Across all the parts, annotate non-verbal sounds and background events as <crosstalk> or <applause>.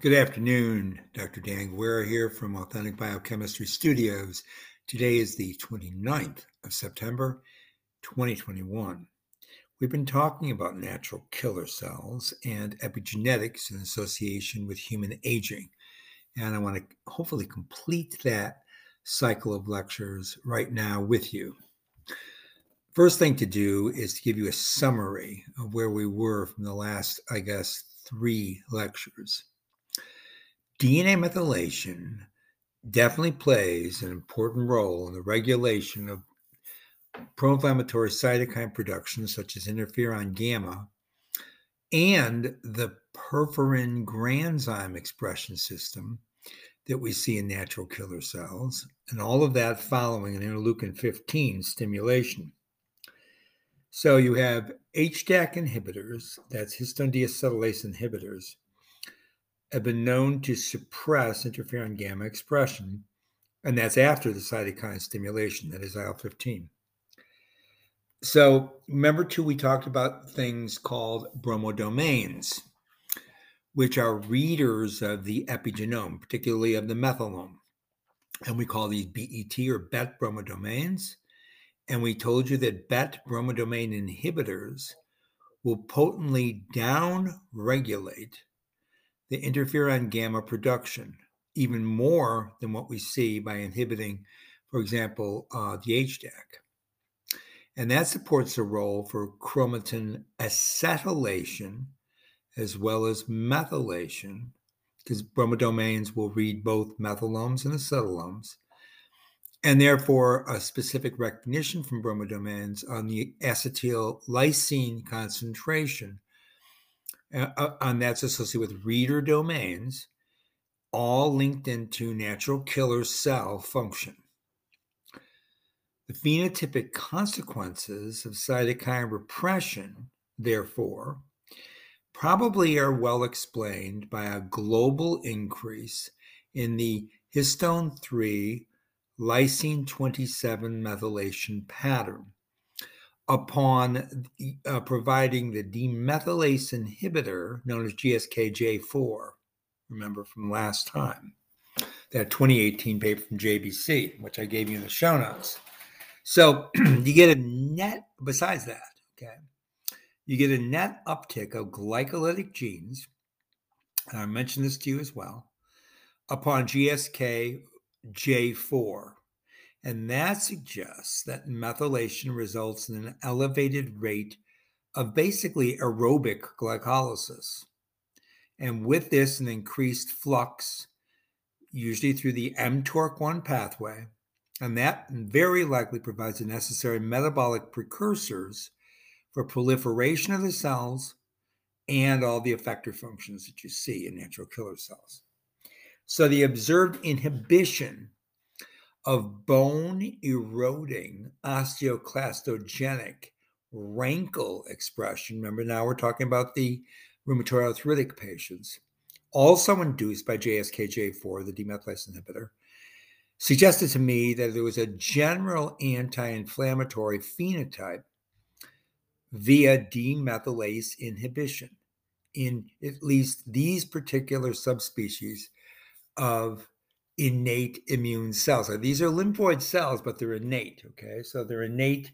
Good afternoon, Dr. Dan Guerra here from Authentic Biochemistry Studios. Today is the 29th of September, 2021. We've been talking about natural killer cells and epigenetics in association with human aging. And I want to hopefully complete that cycle of lectures right now with you. First thing to do is to give you a summary of where we were from the last, I guess, three lectures. DNA methylation definitely plays an important role in the regulation of pro-inflammatory cytokine production, such as interferon gamma, and the perforin granzyme expression system that we see in natural killer cells, and all of that following an interleukin 15 stimulation. So you have HDAC inhibitors, that's histone deacetylase inhibitors, have been known to suppress interferon gamma expression, and that's after the cytokine stimulation, that is IL 15. So, remember too, we talked about things called bromodomains, which are readers of the epigenome, particularly of the methylome. And we call these BET or BET bromodomains. And we told you that BET bromodomain inhibitors will potently down regulate the interferon gamma production even more than what we see by inhibiting, for example, uh, the HDAC. And that supports a role for chromatin acetylation as well as methylation, because bromodomains will read both methylomes and acetylomes, and therefore a specific recognition from bromodomains on the acetyl lysine concentration and that's associated with reader domains, all linked into natural killer cell function. The phenotypic consequences of cytokine repression, therefore, probably are well explained by a global increase in the histone 3 lysine 27 methylation pattern upon uh, providing the demethylase inhibitor known as GSKJ4. Remember from last time, that 2018 paper from JBC, which I gave you in the show notes. So <clears throat> you get a net, besides that, okay, you get a net uptick of glycolytic genes, and I mentioned this to you as well, upon GSKJ4 and that suggests that methylation results in an elevated rate of basically aerobic glycolysis. And with this, an increased flux, usually through the mTORC1 pathway, and that very likely provides the necessary metabolic precursors for proliferation of the cells and all the effector functions that you see in natural killer cells. So the observed inhibition of bone eroding osteoclastogenic RANKL expression. Remember, now we're talking about the rheumatoid arthritic patients, also induced by GSKJ4, the demethylase inhibitor, suggested to me that there was a general anti inflammatory phenotype via demethylase inhibition in at least these particular subspecies of innate immune cells. These are lymphoid cells, but they're innate. Okay, so they're innate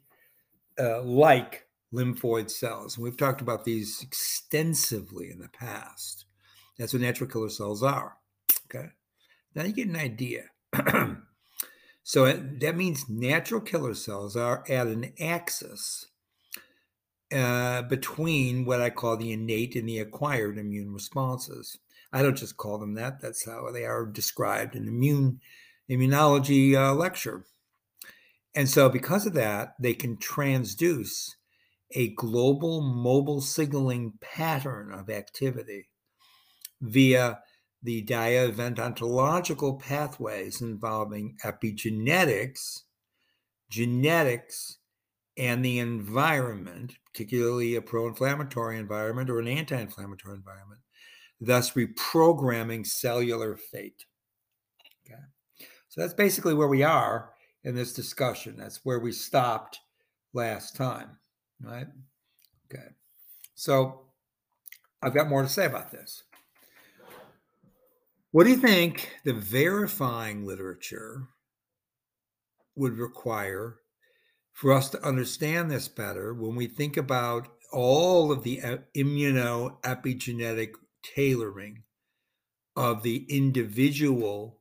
uh, like lymphoid cells. And we've talked about these extensively in the past. That's what natural killer cells are. Okay, now you get an idea. <clears throat> so that means natural killer cells are at an axis uh, between what I call the innate and the acquired immune responses. I don't just call them that. That's how they are described in immune immunology uh, lecture. And so, because of that, they can transduce a global mobile signaling pattern of activity via the dia event ontological pathways involving epigenetics, genetics, and the environment, particularly a pro inflammatory environment or an anti inflammatory environment, thus reprogramming cellular fate. Okay. So that's basically where we are in this discussion. That's where we stopped last time, right? Okay. So I've got more to say about this. What do you think the verifying literature would require for us to understand this better when we think about all of the uh, immunoepigenetic tailoring of the individual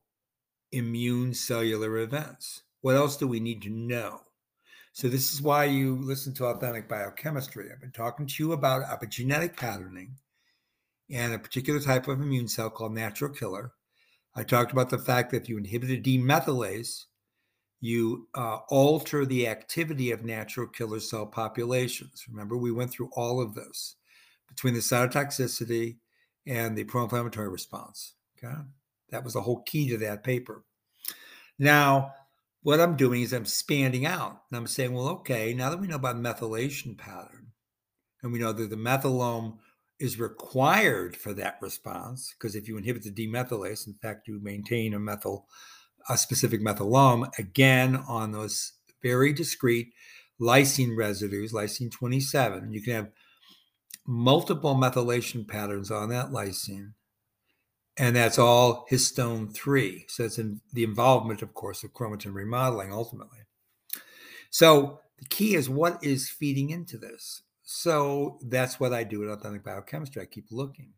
immune cellular events? What else do we need to know? So, this is why you listen to Authentic Biochemistry. I've been talking to you about epigenetic patterning and a particular type of immune cell called natural killer. I talked about the fact that if you inhibit a demethylase, you uh, alter the activity of natural killer cell populations. Remember, we went through all of this between the cytotoxicity and the pro-inflammatory response. Okay, that was the whole key to that paper. Now, what I'm doing is I'm expanding out, and I'm saying, well, okay, now that we know about methylation pattern, and we know that the methylome is required for that response because if you inhibit the demethylase, in fact, you maintain a methyl, a specific methylome again on those very discrete lysine residues, lysine 27. You can have multiple methylation patterns on that lysine, and that's all histone 3. So it's in the involvement, of course, of chromatin remodeling ultimately. So the key is what is feeding into this? So that's what I do in authentic biochemistry. I keep looking.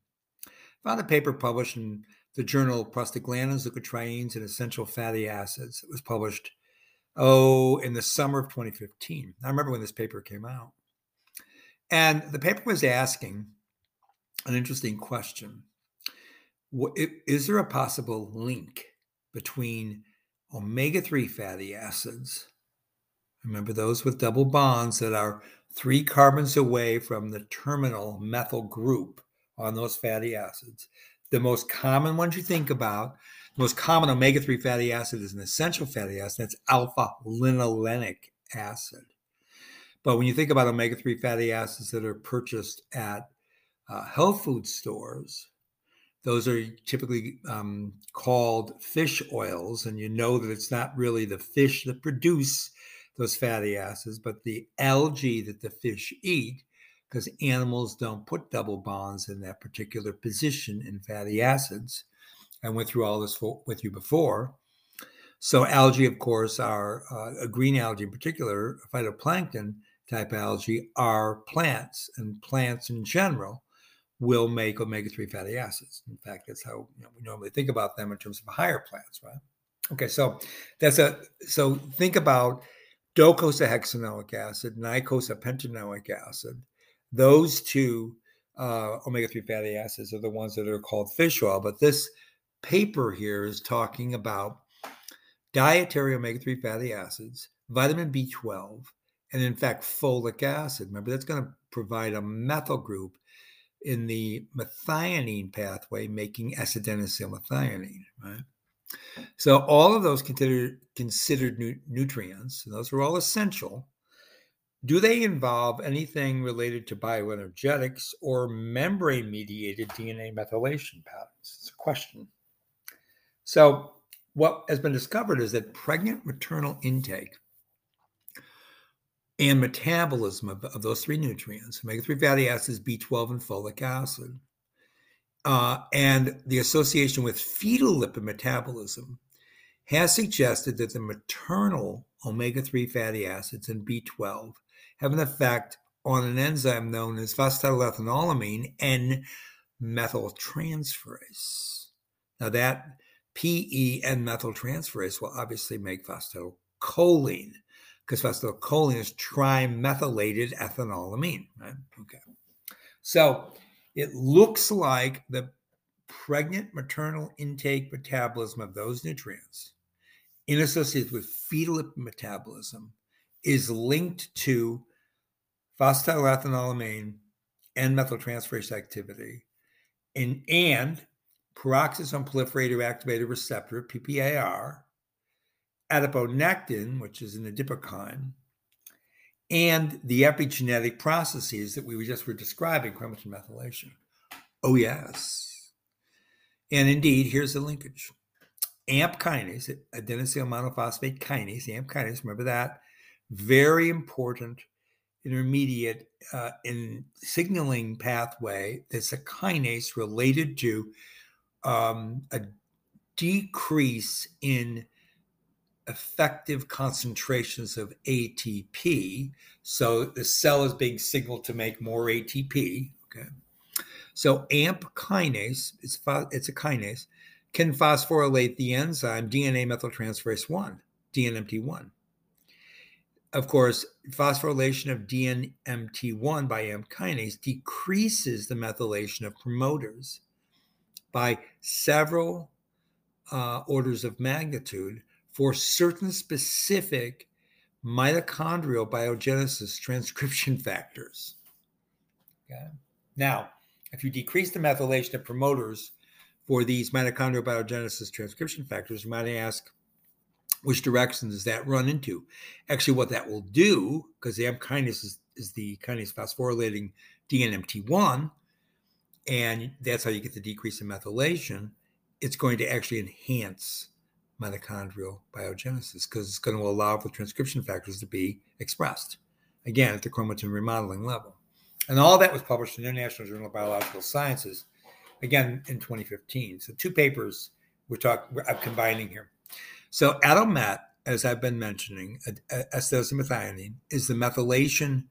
Found a paper published in the journal Prostaglandins, Leukotrienes, and Essential Fatty Acids. It was published, oh, in the summer of 2015. I remember when this paper came out. And the paper was asking an interesting question Is there a possible link between omega 3 fatty acids? Remember those with double bonds that are three carbons away from the terminal methyl group on those fatty acids. The most common ones you think about, the most common omega 3 fatty acid is an essential fatty acid. That's alpha linolenic acid. But when you think about omega 3 fatty acids that are purchased at uh, health food stores, those are typically um, called fish oils. And you know that it's not really the fish that produce those fatty acids, but the algae that the fish eat, because animals don't put double bonds in that particular position in fatty acids. I went through all this for, with you before. So, algae, of course, are uh, a green algae in particular, phytoplankton type algae, are plants, and plants in general will make omega 3 fatty acids. In fact, that's how you know, we normally think about them in terms of higher plants, right? Okay, so that's a so think about docosahexaenoic acid, eicosapentaenoic acid. Those two uh, omega 3 fatty acids are the ones that are called fish oil. But this paper here is talking about dietary omega 3 fatty acids, vitamin B12, and in fact, folic acid. Remember, that's going to provide a methyl group in the methionine pathway, making S-adenosylmethionine, right? So all of those considered considered nu- nutrients, those are all essential. Do they involve anything related to bioenergetics or membrane mediated DNA methylation patterns? It's a question. So, what has been discovered is that pregnant maternal intake and metabolism of, of those three nutrients, omega 3 fatty acids, B12, and folic acid, uh, and the association with fetal lipid metabolism has suggested that the maternal omega 3 fatty acids and B12 have an effect on an enzyme known as phosphatidylethanolamine N methyltransferase. Now, that PE N methyltransferase will obviously make phosphatidylcholine because phosphatidylcholine is trimethylated ethanolamine, right? Okay. So, it looks like the pregnant maternal intake metabolism of those nutrients in associated with fetal metabolism is linked to phosphatidylethanolamine and methyltransferase activity and, and peroxisome proliferator activator receptor, PPAR, adiponectin, which is an adipokine, and the epigenetic processes that we just were describing, chromatin methylation. Oh, yes. And indeed, here's the linkage. AMP kinase, adenylyl monophosphate kinase, AMP kinase, remember that? Very important intermediate uh, in signaling pathway that's a kinase related to um, a decrease in effective concentrations of ATP. So the cell is being signaled to make more ATP. Okay. So AMP kinase, it's, it's a kinase, can phosphorylate the enzyme DNA methyltransferase 1, DNMT1. Of course, phosphorylation of DNMT1 by AMP kinase decreases the methylation of promoters by several uh, orders of magnitude for certain specific mitochondrial biogenesis transcription <laughs> factors. Okay. Now, if you decrease the methylation of promoters for these mitochondrial biogenesis transcription factors, you might ask, which direction does that run into? Actually, what that will do, because the AMP kinase is, is the kinase phosphorylating DNMT1, and that's how you get the decrease in methylation, it's going to actually enhance mitochondrial biogenesis because it's going to allow for transcription factors to be expressed, again, at the chromatin remodeling level. And all that was published in the International Journal of Biological Sciences, again in 2015. So two papers we're talking, I'm combining here. So AdoMet, as I've been mentioning, acetylcysteine is the methylation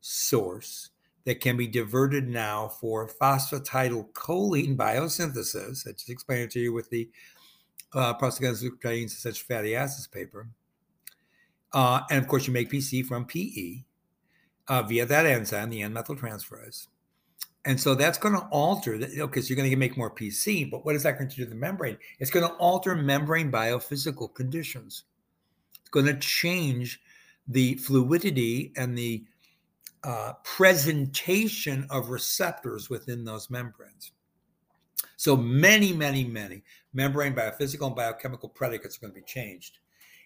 source that can be diverted now for phosphatidylcholine biosynthesis. I just explained it to you with the uh, prostaglandin essential fatty acids paper. Uh, and of course, you make PC from PE uh, via that enzyme, the N-methyltransferase. And so that's going to alter, because know, you're going to make more PC. But what is that going to do to the membrane? It's going to alter membrane biophysical conditions. It's going to change the fluidity and the uh, presentation of receptors within those membranes. So many, many, many membrane biophysical and biochemical predicates are going to be changed.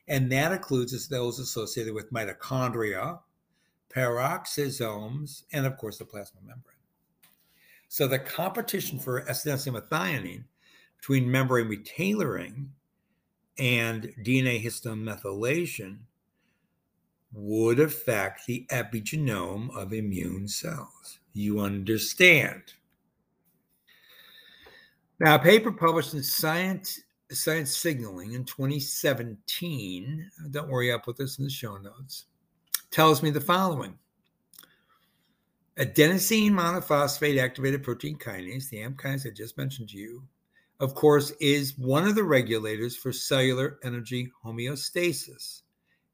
And that includes those associated with mitochondria, peroxisomes, and of course the plasma membrane. So the competition for acetylcysteine between membrane retailoring and DNA histone methylation would affect the epigenome of immune cells. You understand. Now, a paper published in Science, Science Signaling in 2017, uh, don't worry, I'll put this in the show notes, tells me the following. Adenosine monophosphate activated protein kinase, the AMP kinase I just mentioned to you, of course, is one of the regulators for cellular energy homeostasis.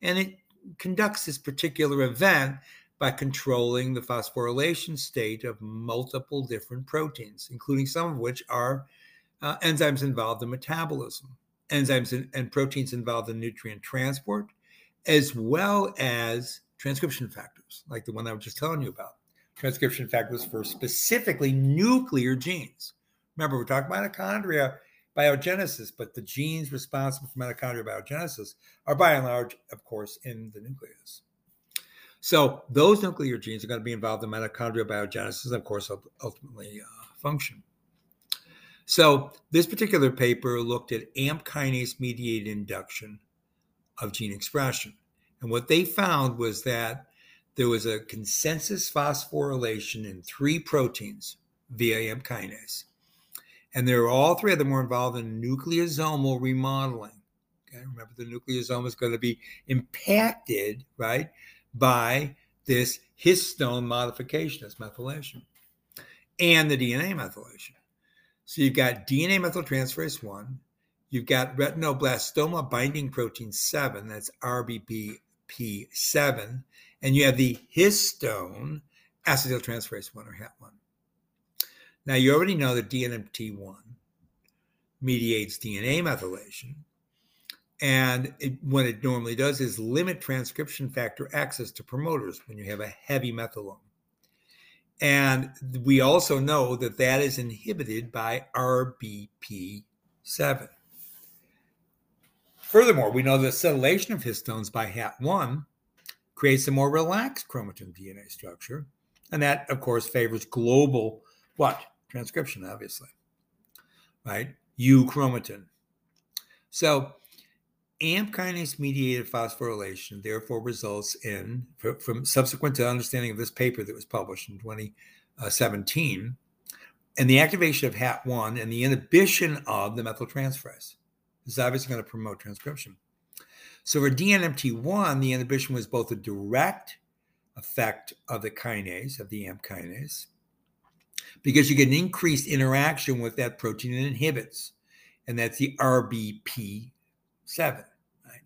And it conducts this particular event by controlling the phosphorylation state of multiple different proteins, including some of which are uh, enzymes involved in metabolism, enzymes in, and proteins involved in nutrient transport, as well as transcription factors, like the one I was just telling you about. Transcription factors for specifically nuclear genes. Remember, we're talking mitochondria biogenesis, but the genes responsible for mitochondrial biogenesis are by and large, of course, in the nucleus. So those nuclear genes are going to be involved in mitochondrial biogenesis, and of course, ultimately uh, function. So this particular paper looked at AMP kinase mediated induction of gene expression. And what they found was that there was a consensus phosphorylation in three proteins via AMP kinase. And there were all three of them were involved in nucleosomal remodeling. Okay, remember the nucleosome is going to be impacted, right, by this histone modification, that's methylation, and the DNA methylation. So you've got DNA methyltransferase 1, you've got retinoblastoma binding protein 7, that's RBP7, and you have the histone acetyltransferase 1 or HAT1. Now, you already know that DNMT1 mediates DNA methylation. And it, what it normally does is limit transcription factor access to promoters when you have a heavy methylome. And we also know that that is inhibited by RBP7. Furthermore, we know that acetylation of histones by HAT1 creates a more relaxed chromatin DNA structure. And that, of course, favors global what? transcription, obviously, right? Euchromatin. So, AMP kinase mediated phosphorylation therefore results in, from subsequent to understanding of this paper that was published in 2017, uh, and the activation of HAT1 and the inhibition of the methyltransferase. is obviously going to promote transcription. So for DNMT1, the inhibition was both a direct effect of the kinase, of the AMP kinase, because you get an increased interaction with that protein it inhibits, and that's the RBP7.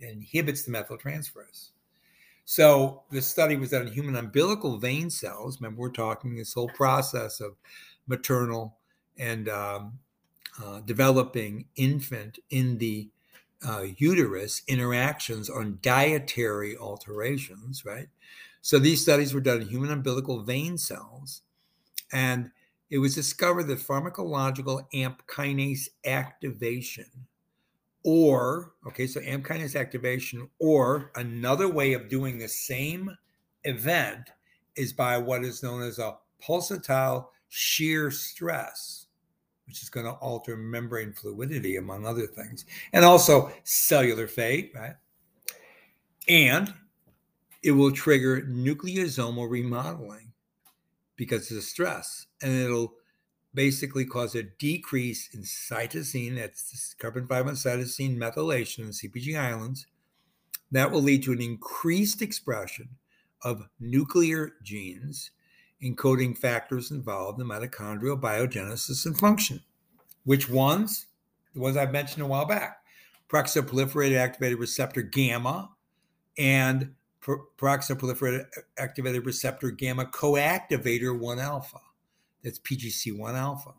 Inhibits the methyltransferase. So the study was done in human umbilical vein cells. Remember, we're talking this whole process of maternal and um, uh, developing infant in the uh, uterus interactions on dietary alterations, right? So these studies were done in human umbilical vein cells, and it was discovered that pharmacological AMP kinase activation, or, okay, so AMP kinase activation, or another way of doing the same event is by what is known as a pulsatile shear stress, which is going to alter membrane fluidity, among other things, and also cellular fate, right? And it will trigger nucleosomal remodeling because of the stress, and it'll basically cause a decrease in cytosine, that's carbon 5 cytosine methylation in CPG islands. That will lead to an increased expression of nuclear genes encoding factors involved in mitochondrial biogenesis and function. Which ones? The ones I mentioned a while back peroxisome proliferator activated receptor gamma and peroxisome proliferator activated receptor gamma coactivator 1 alpha. That's PGC1 alpha.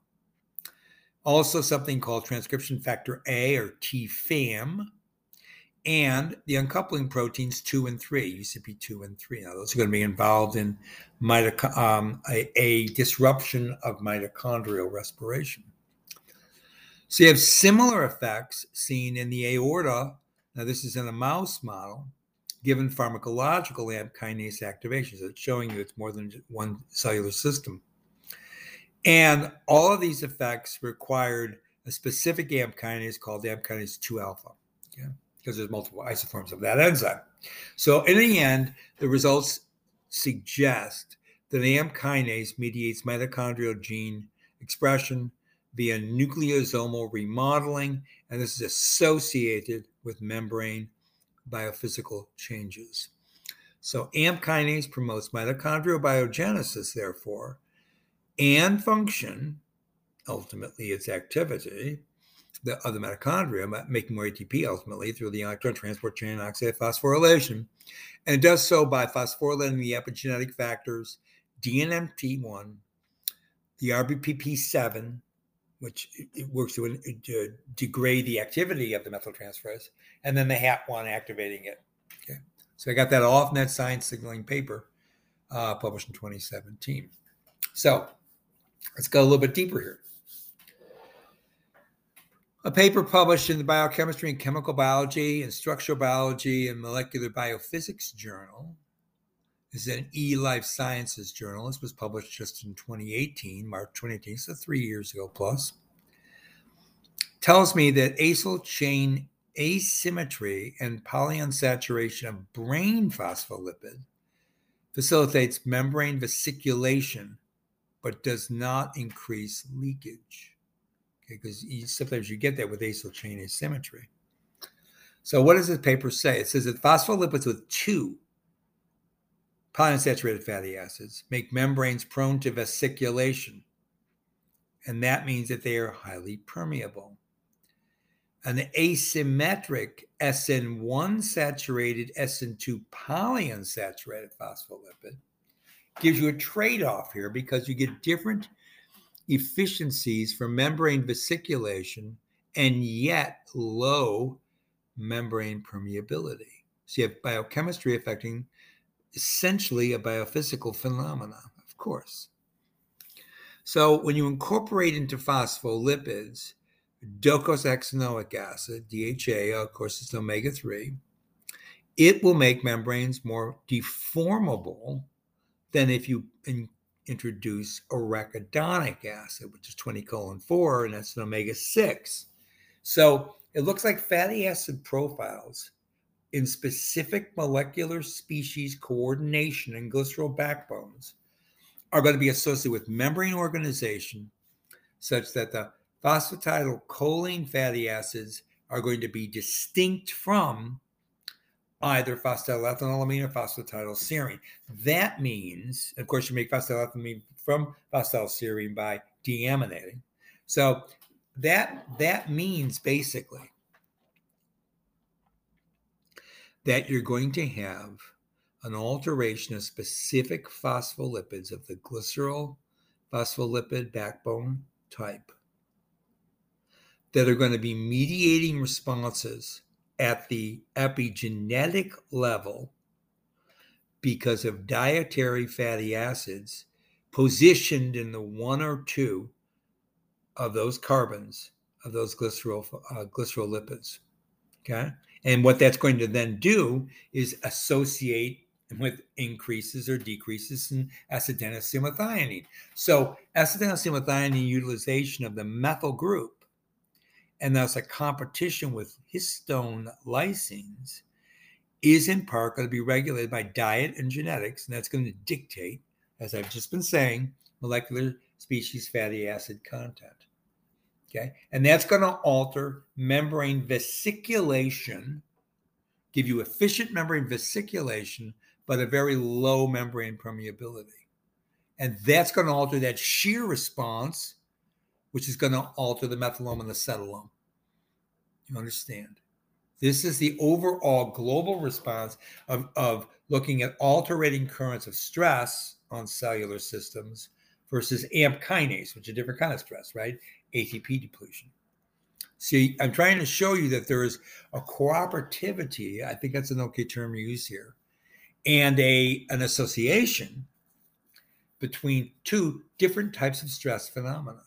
Also, something called transcription factor A or TFAM, and the uncoupling proteins 2 and 3, UCP2 and 3. Now, those are going to be involved in mitoc- um, a, a disruption of mitochondrial respiration. So, you have similar effects seen in the aorta. Now, this is in a mouse model given pharmacological AMP kinase activation. So, it's showing you it's more than one cellular system. And all of these effects required a specific AMP kinase called AMP kinase 2 alpha. Okay? because there's multiple isoforms of that enzyme. So in the end, the results suggest that AMP kinase mediates mitochondrial gene expression via nucleosomal remodeling, and this is associated with membrane biophysical changes. So AMP kinase promotes mitochondrial biogenesis, therefore, and function, ultimately its activity, the, of the mitochondria, making more ATP ultimately through the electron transport chain oxidative phosphorylation. And it does so by phosphorylating the epigenetic factors DNMT1, the RBPP7, which it works to, to, degrade the activity of the methyltransferase, and then the HAT1 activating it. Okay, so I got that off net science signaling paper uh, published in 2017. So let's go a little bit deeper here. A paper published in the Biochemistry and Chemical Biology and Structural Biology and Molecular Biophysics Journal this is an E Life Sciences journal. This was published just in 2018, March 2018, so three years ago plus. Tells me that acyl chain asymmetry and polyunsaturation of brain phospholipid facilitates membrane vesiculation, but does not increase leakage because sometimes you get that with acyl chain asymmetry. So, what does this paper say? It says that phospholipids with two polyunsaturated fatty acids make membranes prone to vesiculation, and that means that they are highly permeable. An asymmetric SN1 saturated SN2 polyunsaturated phospholipid gives you a trade off here because you get different efficiencies for membrane vesiculation and yet low membrane permeability. So you have biochemistry affecting essentially a biophysical phenomena, of course. So when you incorporate into phospholipids docosahexaenoic acid, DHA, of course, it's omega 3, it will make membranes more deformable than if you in, introduce arachidonic acid, which is 20 colon 4, and that's an omega 6. So it looks like fatty acid profiles in specific molecular species coordination and glycerol backbones are going to be associated with membrane organization such that the phosphatidylcholine fatty acids are going to be distinct from either phosphoethylethylamine or phosphatidylserine. That means, of course, you make phosphoethylamine from phosphatidylserine by deaminating. So that that means basically that you're going to have an alteration of specific phospholipids of the glycerol phospholipid backbone type that are going to be mediating responses at the epigenetic level because of dietary fatty acids positioned in the one or two of those carbons of those glycerol uh. Okay, and what that's going to then do is associate with increases or decreases in acetylcysteine. So acetylcysteine utilization of the methyl group, and thus a competition with histone lysines, is in part going to be regulated by diet and genetics, and that's going to dictate, as I've just been saying, molecular species fatty acid content. Okay, and that's going to alter membrane vesiculation, give you efficient membrane vesiculation, but a very low membrane permeability. And that's going to alter that shear response, which is going to alter the methylome and the acetylome. You understand? This is the overall global response of, of looking at alternating currents of stress on cellular systems versus AMP kinase, which is a different kind of stress, right? ATP depletion. See, I'm trying to show you that there is a cooperativity. I think that's an okay term to use here, and a an association between two different types of stress phenomena.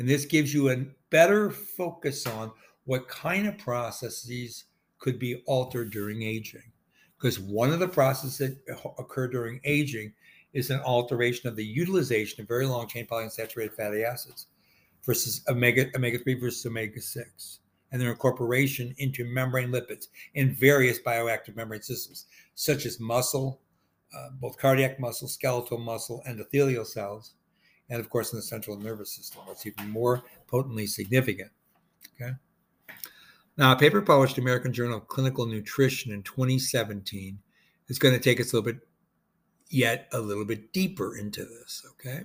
And this gives you a better focus on what kind of processes could be altered during aging. Because one of the processes that occur during aging is an alteration of the utilization of very long chain polyunsaturated fatty acids versus omega omega 3 versus omega 6 and their incorporation into membrane lipids in various bioactive membrane systems such as muscle uh, both cardiac muscle skeletal muscle endothelial cells and of course in the central nervous system what's even more potently significant okay now a paper published in american journal of clinical nutrition in 2017 is going to take us a little bit yet a little bit deeper into this okay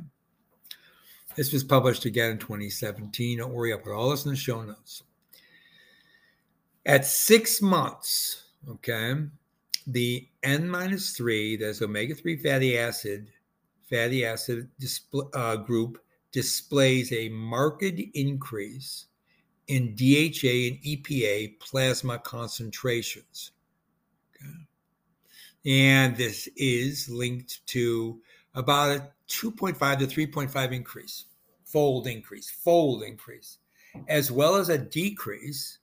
this was published again in 2017. Don't worry, I'll put all this in the show notes. At six months, okay, the N minus three, that's omega 3 fatty acid, fatty acid display, uh, group displays a marked increase in DHA and EPA plasma concentrations. Okay. And this is linked to about a 2.5 to 3.5 increase, fold increase, fold increase, as well as a decrease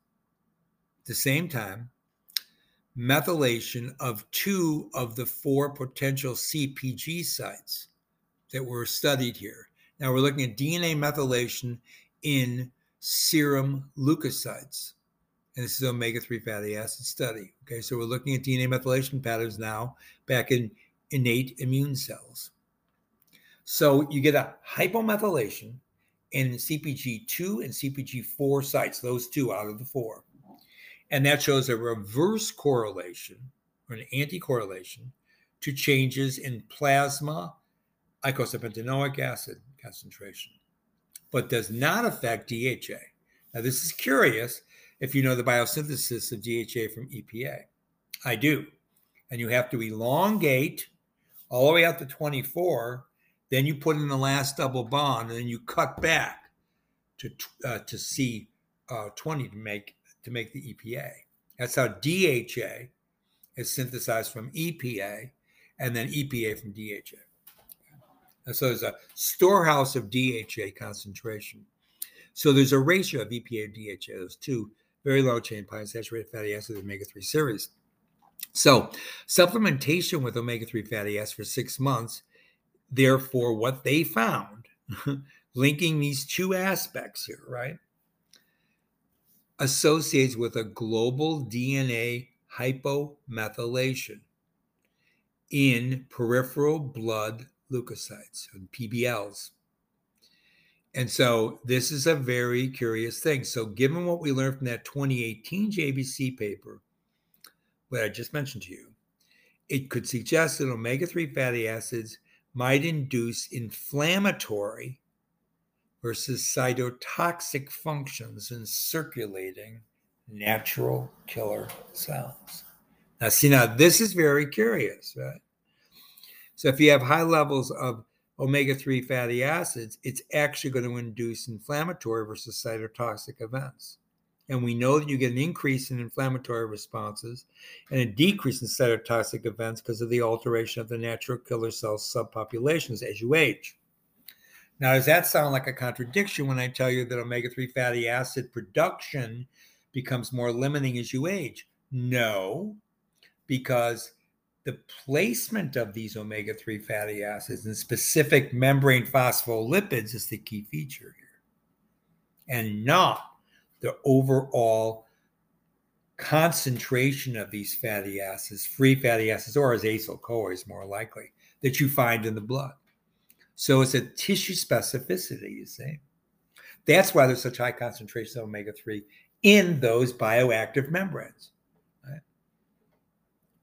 at the same time, methylation of two of the four potential CPG sites that were studied here. Now we're looking at DNA methylation in serum leukocytes. And this is omega 3 fatty acid study. Okay, so we're looking at DNA methylation patterns now back in innate immune cells. So you get a hypomethylation in CPG2 and CPG4 sites, those two out of the four. And that shows a reverse correlation or an anti correlation to changes in plasma eicosapentaenoic acid concentration, but does not affect DHA. Now, this is curious if you know the biosynthesis of DHA from EPA. I do. And you have to elongate all the way out to 24 then you put in the last double bond, and then you cut back to uh, to C uh, twenty to make to make the EPA. That's how DHA is synthesized from EPA, and then EPA from DHA. And so there's a storehouse of DHA concentration. So there's a ratio of EPA to DHA. Those two very low chain polyunsaturated fatty acids omega 3 series. So supplementation with omega 3 fatty acids for six months therefore, what they found, <laughs> linking these two aspects here, right, associates with a global DNA hypomethylation in peripheral blood leukocytes and PBLs. And so this is a very curious thing. So, given what we learned from that 2018 JBC paper, what I just mentioned to you, it could suggest that omega 3 fatty acids might induce inflammatory versus cytotoxic functions in circulating natural killer cells. Now, see, now this is very curious, right? So, if you have high levels of omega 3 fatty acids, it's actually going to induce inflammatory versus cytotoxic events. And we know that you get an increase in inflammatory responses and a decrease in cytotoxic events because of the alteration of the natural killer cell subpopulations as you age. Now, does that sound like a contradiction when I tell you that omega 3 fatty acid production becomes more limiting as you age? No, because the placement of these omega 3 fatty acids and specific membrane phospholipids is the key feature here, and not the overall concentration of these fatty acids, free fatty acids, or as acyl CoAs more likely, that you find in the blood. So it's a tissue specificity, you see. That's why there's such high concentrations of omega 3 in those bioactive membranes. Right?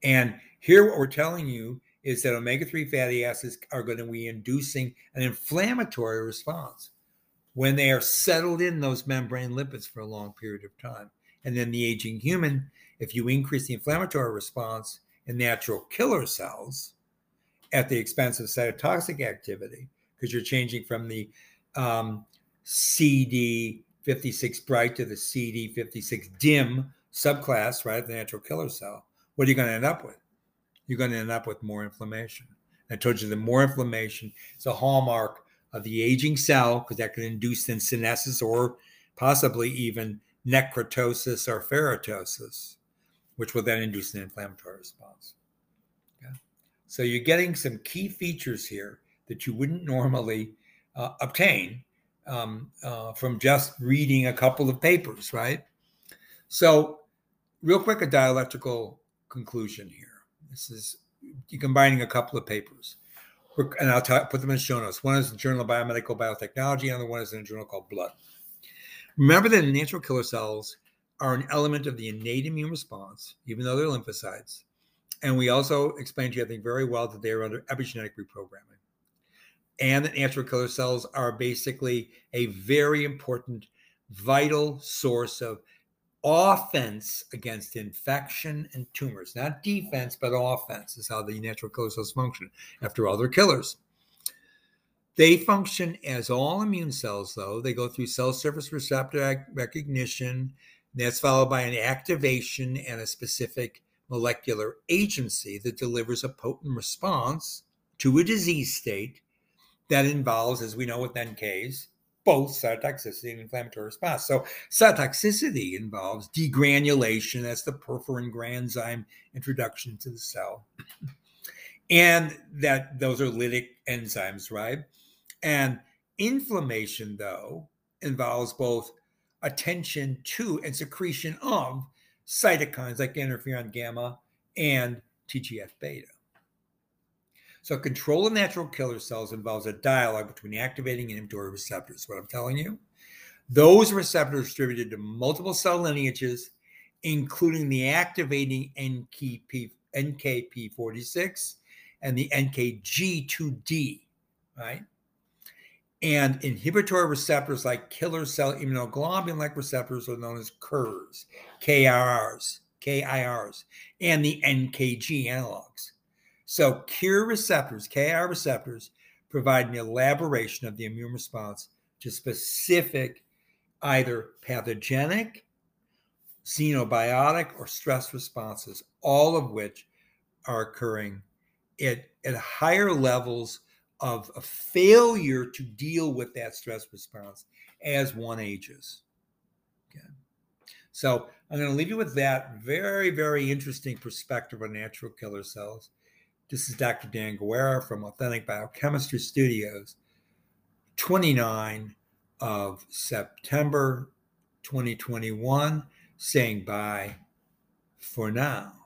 And here, what we're telling you is that omega 3 fatty acids are going to be inducing an inflammatory response when they are settled in those membrane lipids for a long period of time. And then the aging human, if you increase the inflammatory response in natural killer cells at the expense of cytotoxic activity, because you're changing from the um, CD56 bright to the CD56 dim subclass, right, the natural killer cell, what are you going to end up with? You're going to end up with more inflammation. I told you the more inflammation is a hallmark of the aging cell because that can induce then senescence or possibly even necroptosis or ferroptosis, which will then induce an inflammatory response. Okay? So you're getting some key features here that you wouldn't normally uh, obtain um, uh, from just reading a couple of papers, right? So, real quick, a dialectical conclusion here. This is combining a couple of papers, and I'll t- put them in show notes. One is the Journal of Biomedical Biotechnology, and the other one is in a journal called Blood. Remember that natural killer cells are an element of the innate immune response, even though they're lymphocytes. And we also explained to you, I think, very well that they are under epigenetic reprogramming. And that natural killer cells are basically a very important, vital source of offense against infection and tumors, not defense, but offense is how the natural killer cells function after all, they're killers. They function as all immune cells, though. They go through cell surface receptor recognition. That's followed by an activation and a specific molecular agency that delivers a potent response to a disease state that involves, as we know with NKs, both cytotoxicity and inflammatory response. So cytotoxicity involves degranulation, that's the perforin granzyme introduction to the cell. And that those are lytic enzymes, right? And inflammation, though, involves both attention to and secretion of cytokines like interferon gamma and TGF beta. So, control of natural killer cells involves a dialogue between activating and inhibitory receptors. What I'm telling you, those receptors are distributed to multiple cell lineages, including the activating NKP, NKP46 and the NKG2D, right? And inhibitory receptors like killer cell immunoglobulin like receptors are known as KIRs, KIRs, and the NKG analogs. So, KIR receptors, KIR receptors, provide an elaboration of the immune response to specific either pathogenic, xenobiotic, or stress responses, all of which are occurring at, at higher levels of a failure to deal with that stress response as one ages. Okay. So I'm going to leave you with that very, very interesting perspective on natural killer cells. This is Dr. Dan Guerra from Authentic Biochemistry Studios, 29 of September 2021, saying bye for now.